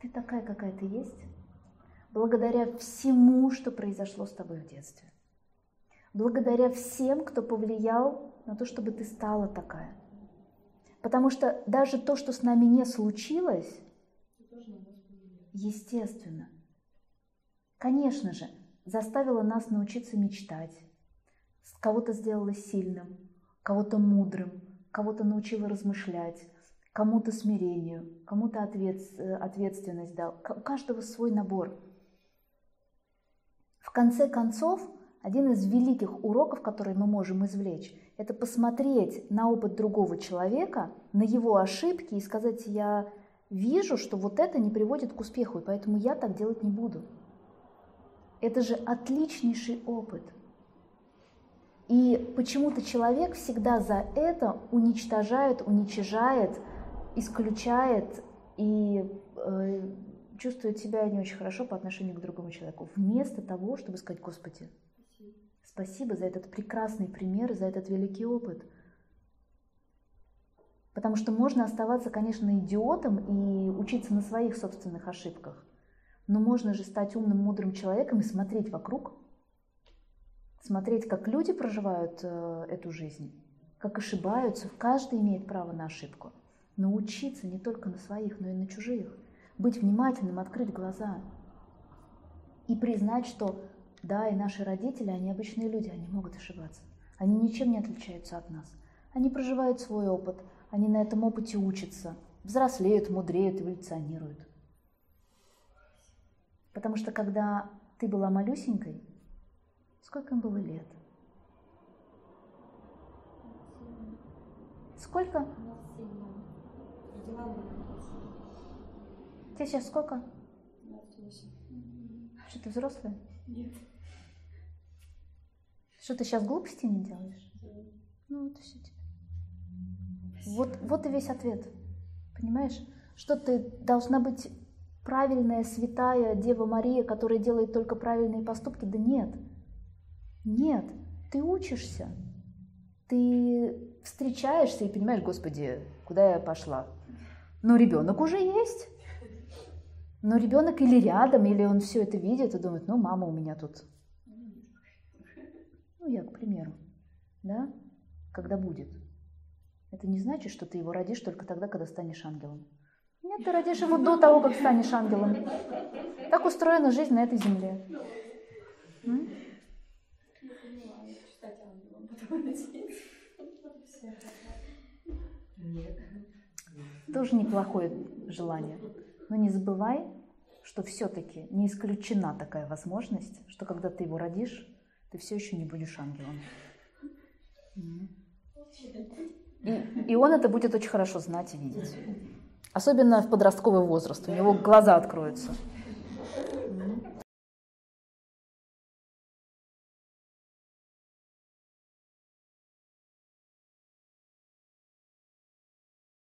Ты такая, какая ты есть, благодаря всему, что произошло с тобой в детстве. Благодаря всем, кто повлиял на то, чтобы ты стала такая. Потому что даже то, что с нами не случилось, естественно, конечно же, заставило нас научиться мечтать, кого-то сделала сильным, кого-то мудрым, кого-то научила размышлять, кому-то смирению, кому-то ответ, э, ответственность дал. У каждого свой набор. В конце концов, один из великих уроков, которые мы можем извлечь, это посмотреть на опыт другого человека, на его ошибки и сказать, я вижу, что вот это не приводит к успеху, и поэтому я так делать не буду. Это же отличнейший опыт. И почему-то человек всегда за это уничтожает, уничижает, исключает и э, чувствует себя не очень хорошо по отношению к другому человеку, вместо того, чтобы сказать, Господи, спасибо за этот прекрасный пример, за этот великий опыт. Потому что можно оставаться, конечно, идиотом и учиться на своих собственных ошибках, но можно же стать умным, мудрым человеком и смотреть вокруг, смотреть, как люди проживают э, эту жизнь, как ошибаются, каждый имеет право на ошибку научиться не только на своих, но и на чужих, быть внимательным, открыть глаза и признать, что да, и наши родители, они обычные люди, они могут ошибаться. Они ничем не отличаются от нас. Они проживают свой опыт, они на этом опыте учатся, взрослеют, мудреют, эволюционируют. Потому что когда ты была малюсенькой, сколько им было лет? Сколько? Тебе сейчас сколько? 28. Что, ты взрослая? Нет. Что, ты сейчас глупости не делаешь? Да. Ну, вот и все тебе. Вот, вот и весь ответ. Понимаешь? Что ты должна быть правильная, святая Дева Мария, которая делает только правильные поступки? Да нет. Нет. Ты учишься. Ты встречаешься и понимаешь, Господи, куда я пошла? Но ребенок уже есть. Но ребенок или рядом, или он все это видит и думает, ну, мама у меня тут. Ну, я, к примеру, да, когда будет. Это не значит, что ты его родишь только тогда, когда станешь ангелом. Нет, ты родишь его до того, как станешь ангелом. Так устроена жизнь на этой земле. М? Тоже неплохое желание. Но не забывай, что все-таки не исключена такая возможность, что когда ты его родишь, ты все еще не будешь ангелом. И, и он это будет очень хорошо знать и видеть. Особенно в подростковый возраст. У него глаза откроются.